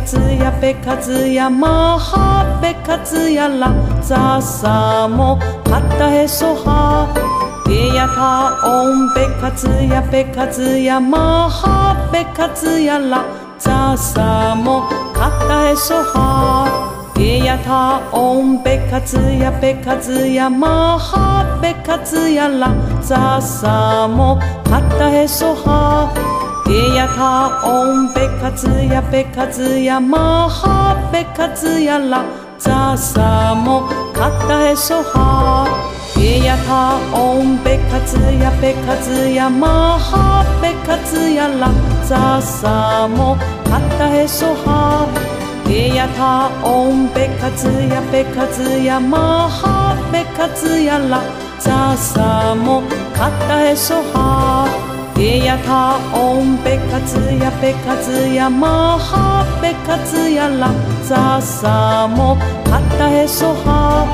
タオンベカツヤベカツヤマハベカツヤラザサモカタヘソハゲヤタオンベカツヤベカツヤマハベカツヤラザサモカタヘソハゲヤタオンベカツヤベカツヤマハベカツヤラザサモカタヘソハてやたおんべかつやべかつやまはべかつやらざさもかたへそはてやたおんべかつやべかつやまはべかつやらざさもかたへそはてやたおんべかつやべかつやまはべかつやらざさもかたへそはゲヤタオンベカツヤベカツヤマハベカツヤラザサモカタヘソハ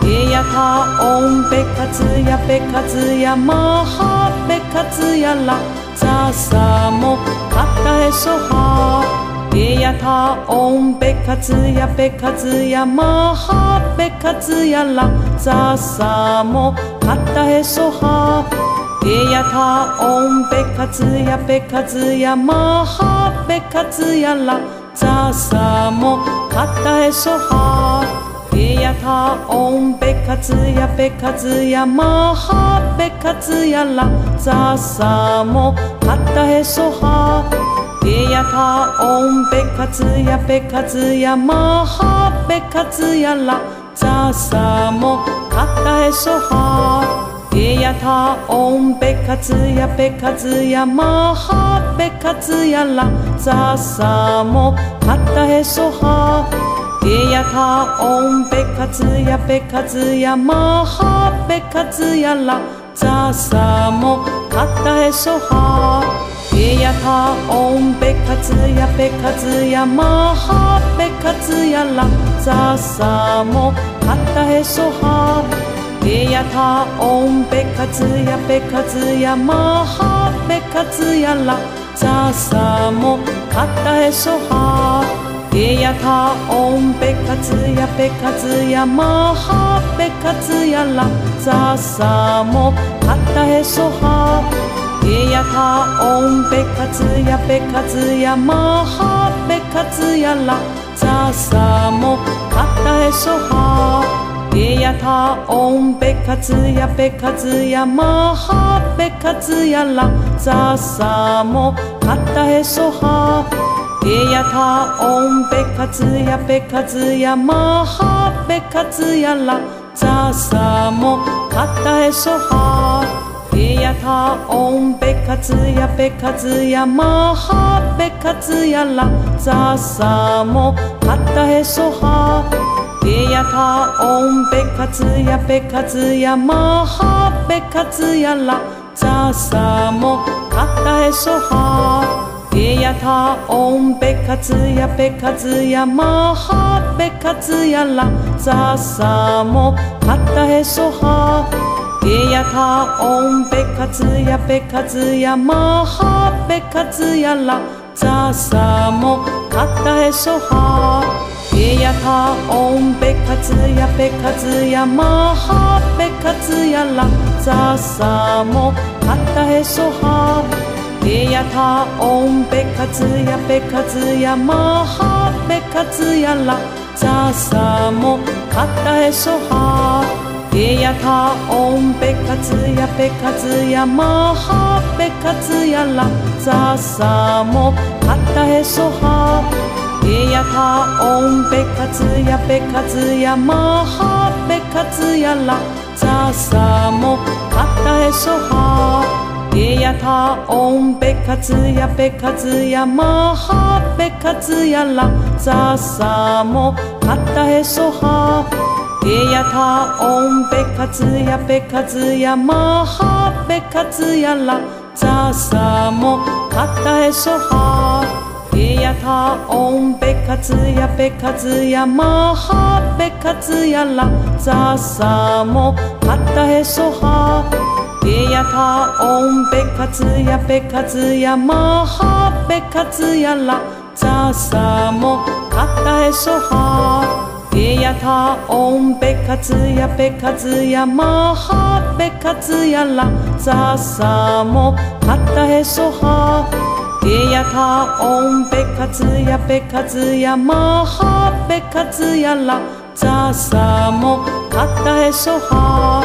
ゲヤタオンベカツヤベカツヤマハベカツヤラザサモカタヘソハゲヤタオンベカツヤベカツヤマハベカツヤラザサモカタヘソげやたおんべかつやべかつやまはべかつやらざさもかたへそはげやたおんべかつやべかつやまはべかつやらざさもかたへそはヤやたおんべかつやべかつやまはべかつやらざさもかたへそはやたおんべかつやべかつやまはべかつやらざさもかたへそはげやたおんべかつやべかつやまはべかつやらざさもかたへそはげやたおんべかつやべかつやまはべかつやらざさもかたへそはげやたオンベカツヤベカツヤマハベカツヤラザサモカタエソハゲヤタオンベカツヤベカツヤマハベカツヤラザサモカタエソハゲヤタオンベカツヤベカツヤマハベカツヤラザサモカタエソげやたおんべかつやべかつやまはべかつやらざさもかたへそは。げやたおんべかつやべかつやまはべかつやらざさもかたへそは。げやたおんべかつやべかつやまはべかつやらざさもかたへそは。てやたおんべかつやべかつやまはべかつやらざさもかたへそはてやたおんべかつやべかつやまはべかつやらざさもかたへそはげやたおんべかつやべかつやまはべかつやらざさもかたへそはべやたおんべかつやべかつやまはべかつやらざさもかたへそはべやたおんべかつやべかつやまはべかつやらざさもかたへそはべやたおんべかつやべかつやまはべかつやらざさもかたへそはげやたおんべかつやべかつやまはべかつやらざさもかたへそはげやたおんべかつやべかつやまはべかつやらざさもかたへそはげやたおんべかつやべかつやまはべかつやらざさもかたへそはげやたおんべかつやべかつやまはべかつやらざさもかたへそは。げやたおんべかつやべかつやまはべかつやらざさもかたへそは。げやたおんべかつやべかつやまはべかつやらざさもかたへそは。げやたおんべかつやべかつやまはべかつやらざさもかたへそは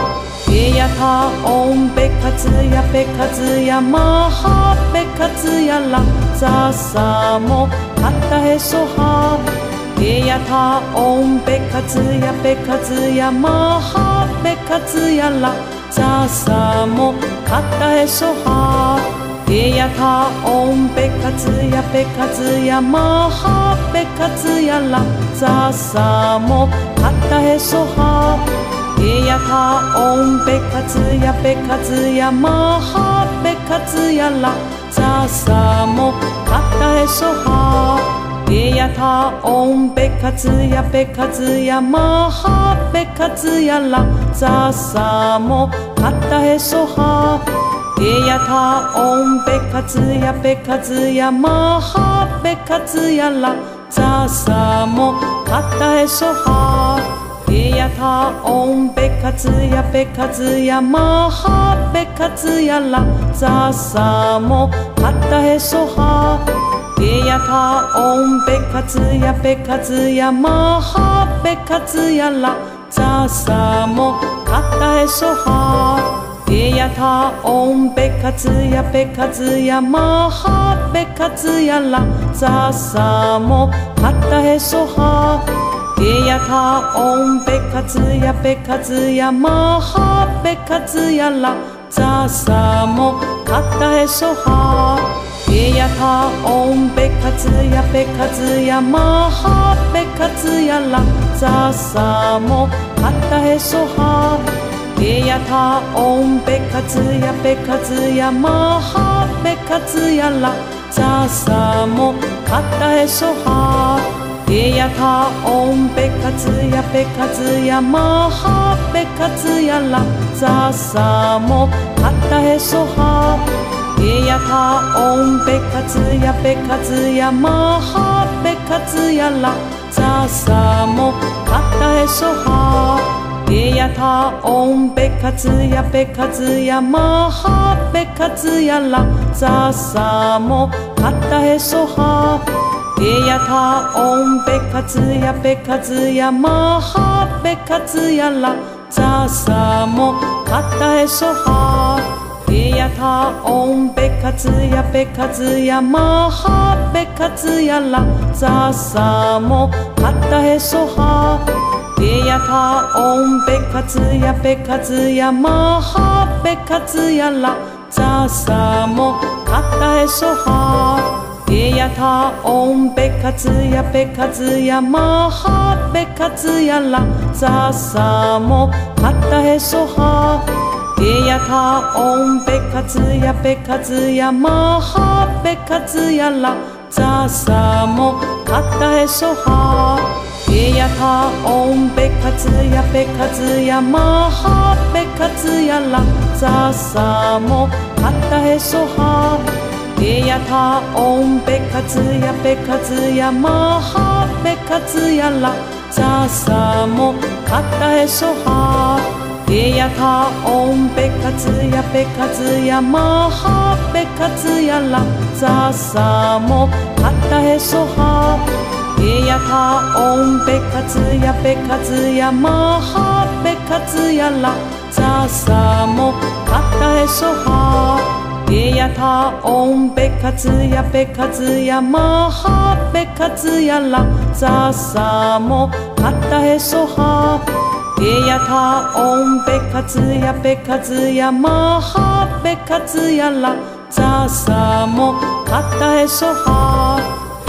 げやたおんべかつやべかつやまはべかつやらざさもかたへそはげやたおんべかつやべかつやまはべかつやらざさもかたへそはげやたおんべかつやべかつやまはべかつやらざさもかたへそはげやたおんべかつやべかつやまはべかつやらざさもかたへそはげやたおんべかつやべかつやまはべかつやらざさもかたへそはげやたおんべかつやべかつやまはべかつやらざさもかたへそはげやたおんべかつやべかつやまはべかつやらざさもかたへそはげやたおんべかつやべかつやまはべかつやらざさもかたへそは耶呀他嗡贝卡兹呀贝卡兹呀嘛哈贝卡兹呀啦扎萨摩哈达嘿苏哈，耶呀他嗡贝卡兹呀贝卡兹呀嘛哈贝卡兹呀啦扎萨摩卡达嘿苏哈，耶呀他嗡贝卡兹呀贝卡兹呀嘛哈贝卡兹呀啦扎萨摩哈达嘿苏哈。やたおんべかつやべかつやまはべかつやらざさもかたへそはでやたおんべかつやべかつやまはべかつやらざさもかたへそはでやたおんべかつやべかつやまはべかつやらざさもかたへそはげやたおんべかつやべかつやまはべかつやらざさもかたへそはげやたおんべかつやべかつやまはべかつやらざさもかたへそはげやたおんべかつやべかつやまはべかつやらざさもかたへそはてやたおんべかつやべかつやまはべかつやらざさもかたへそはてやたおんべかつやべかつやまはべかつやらざさもかたへそはげやたおんべかつやべかつやまはべかつやらざさもかたへそはべやたおんべかつやべかつやまはべかつやらざさもかたへそはべやたおんべかつやべかつやまはべかつやらざさもかたへそはべやたおんべかつやべかつやまはべかつやらざさもかたへそはげやたおんべかつやべかつやまはべかつやらざさもかたえそはげやたおんべかつやべかつやまはべかつやらざさもかたえそはげやたおんべかつやべかつやまはべかつやらざさもかたえそは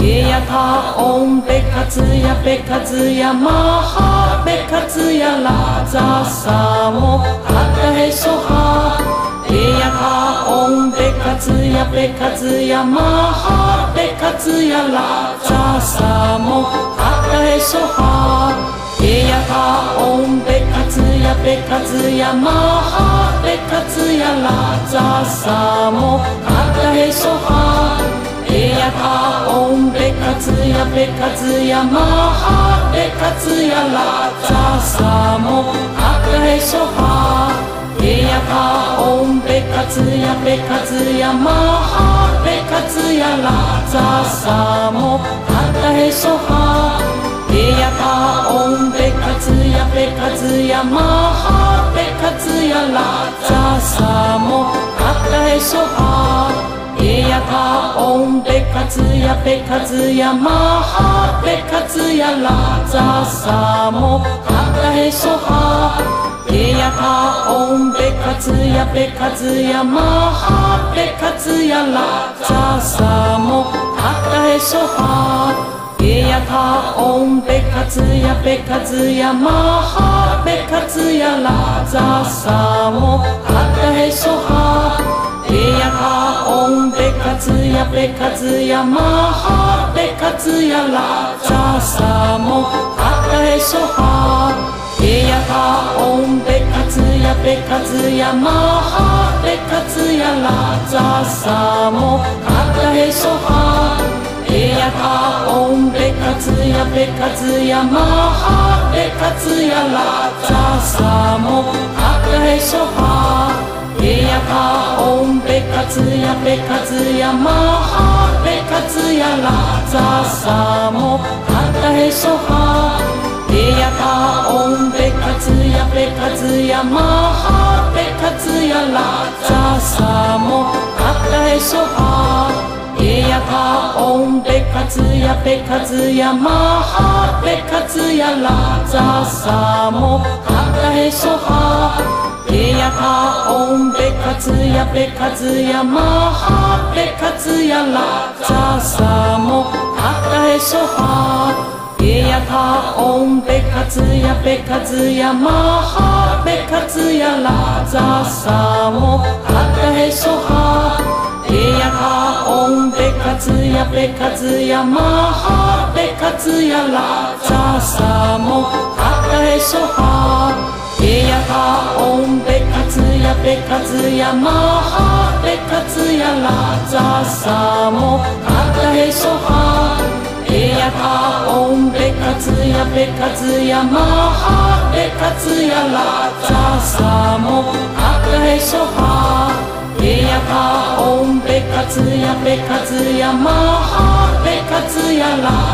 ゲヤタオンベカツヤベカツヤマハベカツヤラザサモカタヘソハゲヤタオンベカツヤベカツヤマハベカツヤラザサモカタヘソハゲヤタオンベカツヤベカツヤマハベカツヤラザサモカタヘソハやたオンベカツヤベカツヤマハベカツヤラザサモアカヘソハエヤタオンベカツヤベカツヤマハベカツヤラザサモアカヘソハエヤタオンベカツヤベカツヤマハベカツヤラザサモアカヘソハエヤタオンベカツヤベカツヤマハベカツヤラザサモハカヘソハエヤタオンベカツヤベカツヤマハベカツヤラザサモハカヘソハエヤタオンベカツヤベカツヤマハベカツヤラザサモハカヘソハエヤカオンベカツヤベカツヤマハベカツヤラザサモハカエソハエヤカオンベカツヤベカツヤマハベカツヤラザサモハカエソハエヤカオンベカツヤベカツヤマハベカツヤラザサモハカエソハエヤカオンベカツヤベカツヤマハベカツヤラザサモハタヘソハエヤカオンベカツヤベカツヤマハベカツヤラザサモハタヘソハエヤカオンベカツヤベカツヤマハベカツヤラザサモハタヘソハエヤカオンベカツヤベカツヤマハベカツヤラザサモハカエソハエヤカオンベカツヤベカツヤマハベカツヤラザサモハカエソハエヤカオンベカツヤベカツヤマハベカツヤラザサモハカエソハエヤカオンベカツヤベカツヤマハベカツヤラザサモハカヘソハエヤカオンベカツヤベカツヤマハベカツヤラザサモハカヘソハエヤカオンベカツヤベカツヤマハベカツヤラ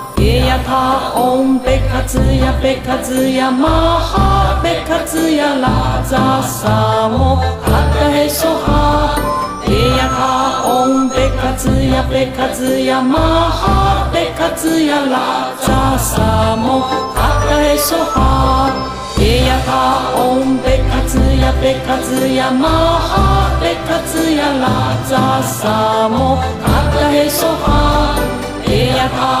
ツヤラザサモハカエソハエヤカオンベカツヤベカツヤマハベカツヤラザサモハカエソハエヤタオンベカツヤベカツヤマハベカツヤラザサモハカヘソハエヤタオンベカツヤベカツヤマハベカツヤラザサモハカヘソハエヤタ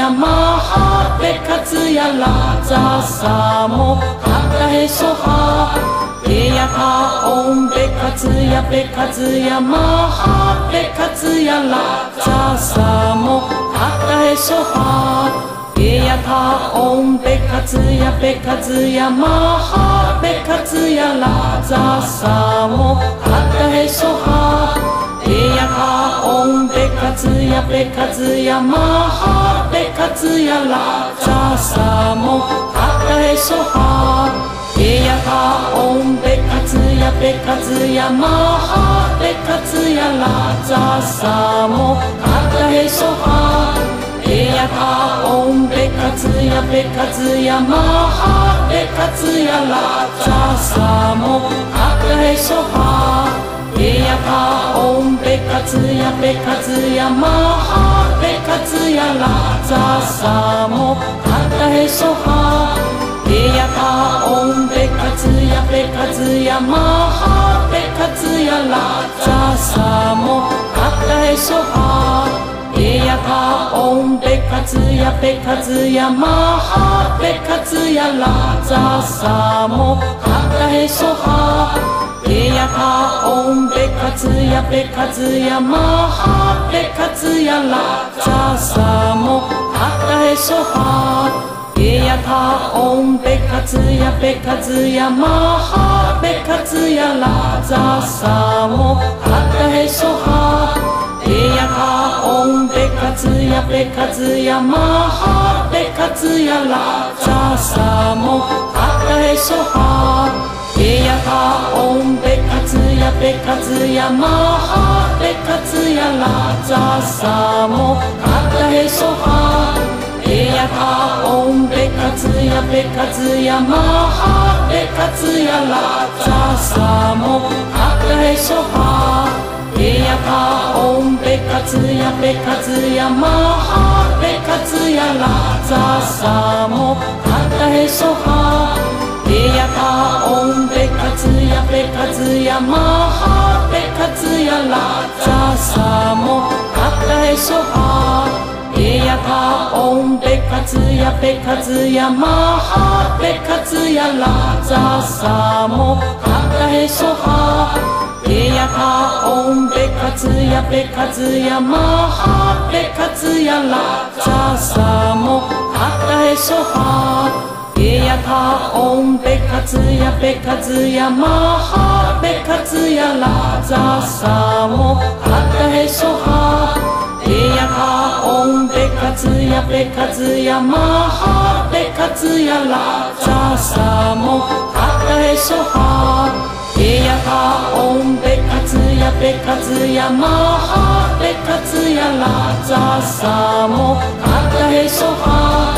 ヤマハベカツヤラザサモハカヘソハエヤカオンベカツヤベカツヤマハベカツヤラザサモハカヘソハエヤカオンベカツヤベカツヤマハベカツヤラザサモハカヘソハエヤカオンベカツヤベカツヤマハベカツヤラザサモハカヘソハエヤカオンベカツヤベカツヤマハベカツヤラザサモハカヘソハエヤカオンベカツヤベカツヤマハベカツヤラザサモハカエソハエヤカオンベカツヤペカツヤマハペカツヤラザサモカタヘソハエヤタオンペカツヤペカツヤマハペカツヤラザサモカタヘソハエヤタオンペカツヤペカツヤマハペカツヤラザサモカタヘソハペヤカオンペカツヤペカツヤマハペカツヤラザサモカタエソハペヤカオンペカツヤペカツヤマハペカツヤラザサモカタエソハペヤカオンペカツヤペカツヤマハペカツヤラザサモカタエソハエヤタオンペカツヤペカツヤマハペカツヤラザサモハタヘソハエヤタオンペカツヤペカツヤマハペカツヤラザサモハタヘソハエヤタオンペカツヤペカツヤマハペカツヤラザサモハタヘソハペヤカオンペカツヤペカツヤマハペカツヤラザサモハカヘソハペヤカオンペカツヤペカツヤマハペカツヤラザサモハカヘソハオンペカツヤペカツヤマハペカツヤラザサモハカヘソハペヤカオンペカツヤペカツヤマハペカツヤラザサモハタヘソハペヤカオンペカツヤペカツヤマハペカツヤラザサモハタヘソハペヤカオンペカツヤペカツヤマハペカツヤラザサモハタヘソハペヤカオンペカツヤペカツヤマハペカツヤラザサモハタエソハペヤカオンペカツヤペカツヤマハペカツヤラザサモハタエソハ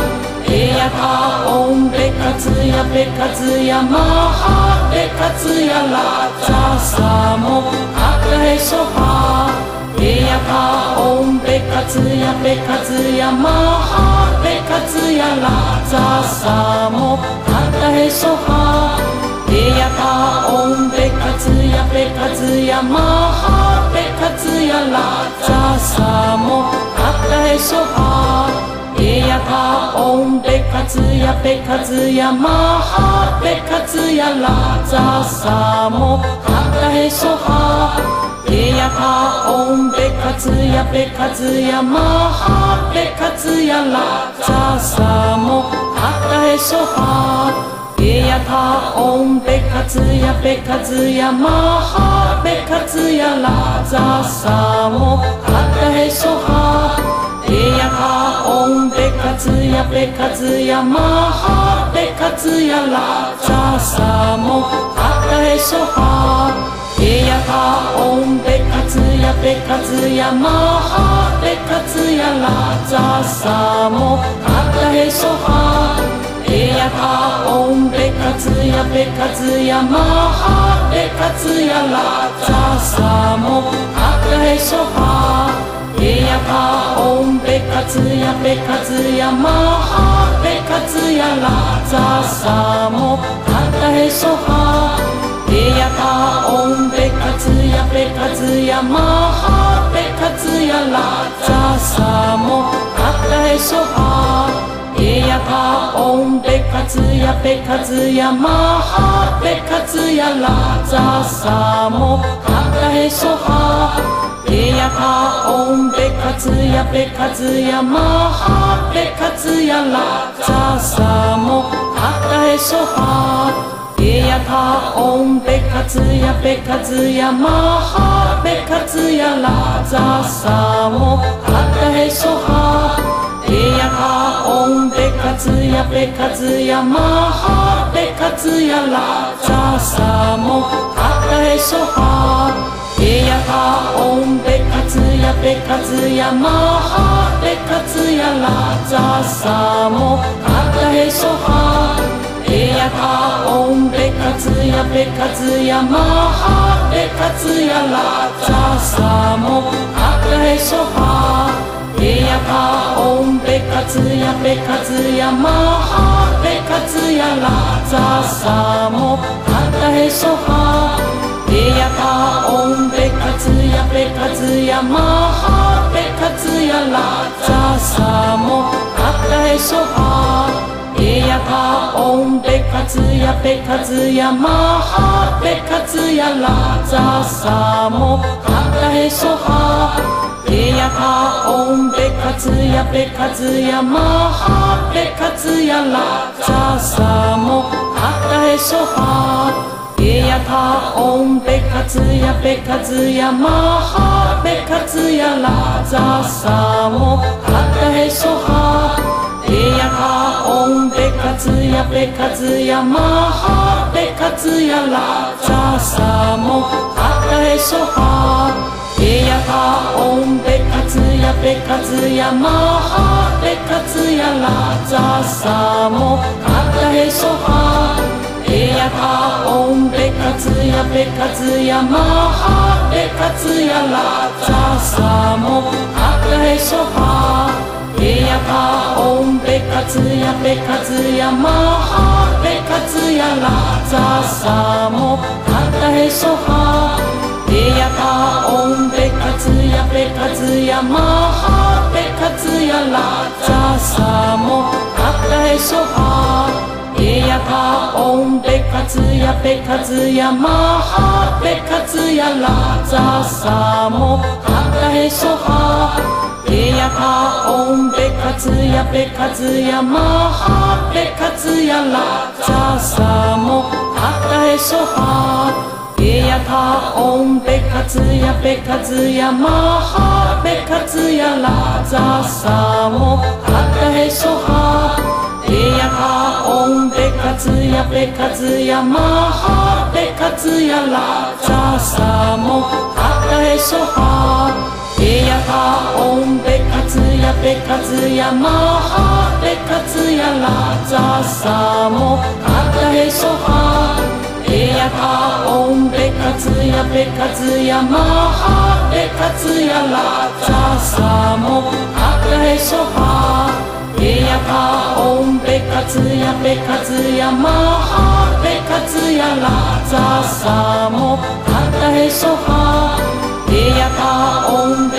ペヤカオンペカツヤペカツヤマハペカツヤラザサモハタエソハペヤカオンペカツヤペカツヤマハペカツヤラザサモハタヘソハペヤカオンペカツヤペカツヤマハペカツヤラザサモハタヘソハペヤカオンペカツヤペカツヤマハペカツヤラザサモハタヘソハペヤカオンペカツヤペカツヤマハペカツヤラザサモハタヘソハペヤカオンペカツヤペカツヤマハペカツヤラザサモハタヘソハペヤカオンペカツヤペカツヤマハペカツヤラザサモハタヘソハペヤカオンペカツヤペカツヤマハペカツヤラザサモカタヘソハペヤカオンペカツヤペカツヤマハペカツヤラザサモカタヘソハペヤカオンペカツヤペカツヤマハペカツヤラザサモカタヘソハペヤカオンペカツヤペカツヤマハペカツヤラザサモカタヘソハペヤカオンペカツヤペカツヤマハペカツヤラザサモカタヘソハペヤカオンペカツヤペカツヤマハペカツヤラザサモカタヘソハペヤカオンペカツヤペカツヤマハペカツヤラザサモハタヘソハペヤカオンペカツヤペカツヤマハペカツヤラザサモハタソハエヤタオンベカツヤベカツヤマハベカツヤラザサモカタヘソハエヤタオンベカツヤベカツヤマハベカツヤラザサモカタヘソハ别呀，卡嗡，别卡子呀，别卡子呀，玛哈，别卡子呀，拉杂萨，摩哈，达嘿，嗦哈。别呀，卡嗡，别卡子呀，别卡子呀，玛哈，别卡子呀，拉杂萨，摩哈，达嘿，嗦哈。ソハエヤカオンペカツヤペカツヤマハペカツヤラザサモカタヘソハエヤカオンペカツヤペカツヤマハペカツヤラザサモカタヘソハエヤカオンペカツヤペカツヤマハペカツヤラザサモカタヘカツヤペカツヤマハペカツヤラザサモカタヘソハエヤカオンペカツヤペカツヤマハペカツヤラザサモカタヘソハエヤカオンペカツヤペカツヤマハペカツヤラザサモカタヘソハげやかおんべかつやべかつやまはべかつやらざさもかたへそはげやかおんべかつやべかつやまはべかつやらざさもかたへそはげやかおんべかつやべかつやまはべかつやらざさもかたへそはエヤカオンペカツヤペカツヤマハペカツヤラザサモカタヘソハエヤカオンペカツヤペカツヤマハペカツヤラザサモカタヘソハエヤカオンペカツヤペカツヤマハペカツヤラザサモカタヘソハげやカおんべかつやべかつやまあべかつやらざさもかたへそはげやかおんべかつやべかつやまあべかつやらざさもカたへそはげやカおんべかつヤべかつやまあべかつやらざさもかたへそは Dear God,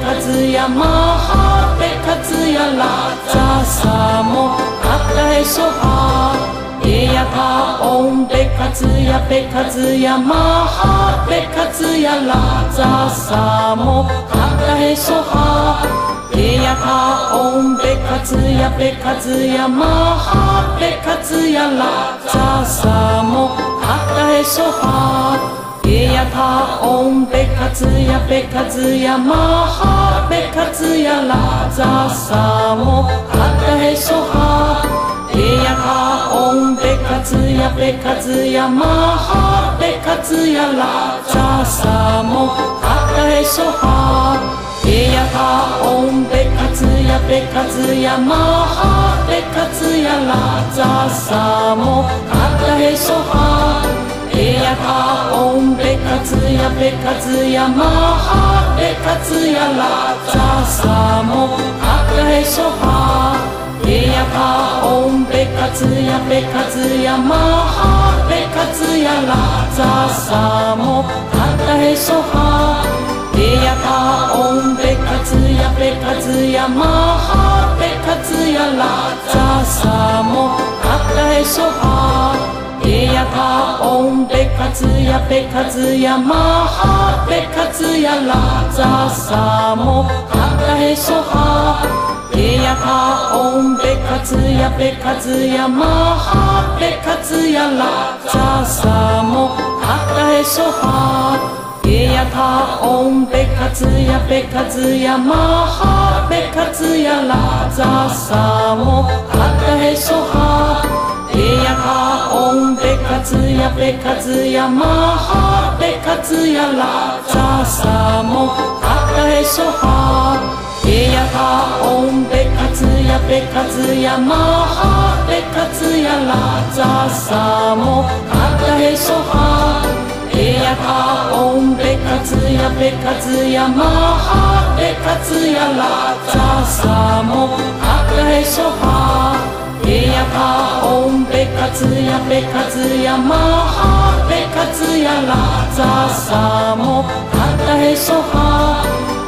かずやまはべかつやらざさもかたえそはえやかおんべかつやべかつやまはべかつやらざさもかたえそはえやかおんべかつやべかつやまはべかつやらざさもか、かおんべはげやパオンべかつやべかつやまはべかつやらざさもかたへそオンべかつやべかつやまはべかつやらざさもへそはげオンはべエヤカオンペカツヤペカツヤマハペカツヤラザサモカタヘソハエヤカオンペカツヤペカツヤマハペカツヤラザサモカタヘソハエヤカオンペカツヤペカツヤマハペカツヤラザサモカタヘソハエヤカオンペカツヤペカツヤマハペカツヤラザサモカタヘソハエヤカオンカツヤペカツヤマハペカツヤラザサモカタヘソハエヤカオンペカツヤペカツヤマハペカツヤラザサモカタヘソハオンペカツヤペカツヤマハペカツヤラザサモカタヘソハエヤカオンペカツヤペカツヤマハペカツヤラザサモカタエソハエヤタオンペカツヤペカツヤマハペカツヤラザサモカタエソハエヤタオンペカツヤペカツヤマハペカツヤラザサモカタエソハ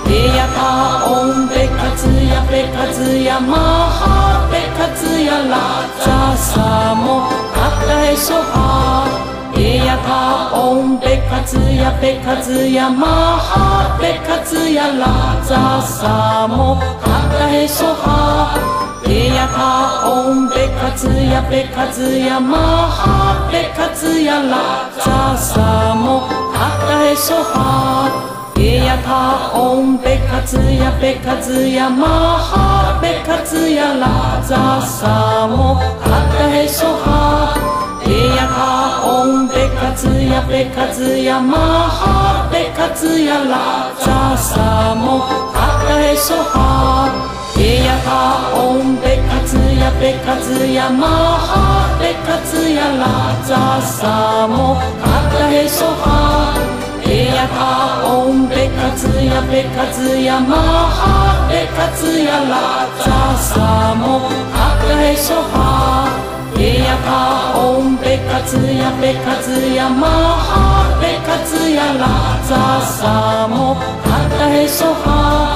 エヤカオンペカツヤペカツヤマハペカツヤラザサモカタヘソハエヤカオンペカツヤペカツヤマハペカツヤラザサモカタヘソハエヤカオンペカツヤペカツヤマハペカツヤラザサモカタヘソハエヤカオンペカツヤペカツヤマハペカツヤラザサモカタエソハエヤカオンペカツヤペカツヤマハペカツヤラザサモカタエソハエヤカオンペカツヤペカツヤマハペカツヤラザサモカタエソハエヤカオンペカツヤペカツヤマハペカツヤラザサモカタヘソハエヤカオンペカツヤペカツヤマハペカツヤラザサモカタヘソハ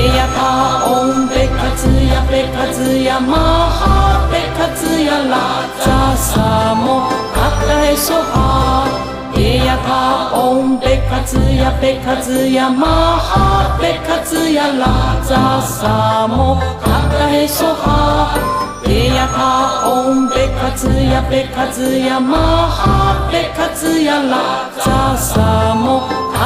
エヤカオンペカツヤペカツヤマハペカツヤラザサモカタヘソハエヤカオンペカツヤペカツヤマハペカツヤラザサモカタエソハエヤカオンペカツヤペカツヤマハペカツヤラザサモカ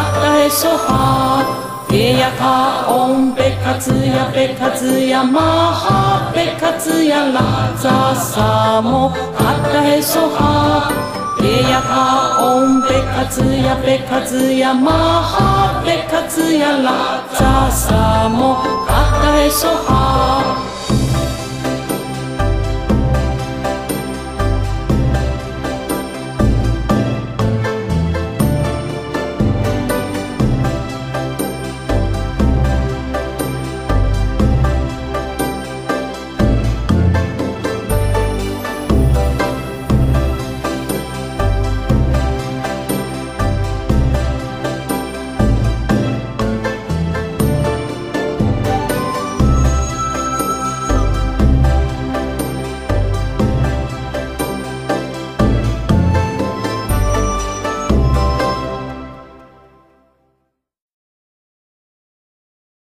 ペヤカオンペカツヤペカツヤマハペカツヤラザサモハエヤカオンペカツヤペカツヤマハペカツヤラザサモカタヘソハペヤカオンペカツヤペカツヤマハペカツヤラザサモカタヘソハ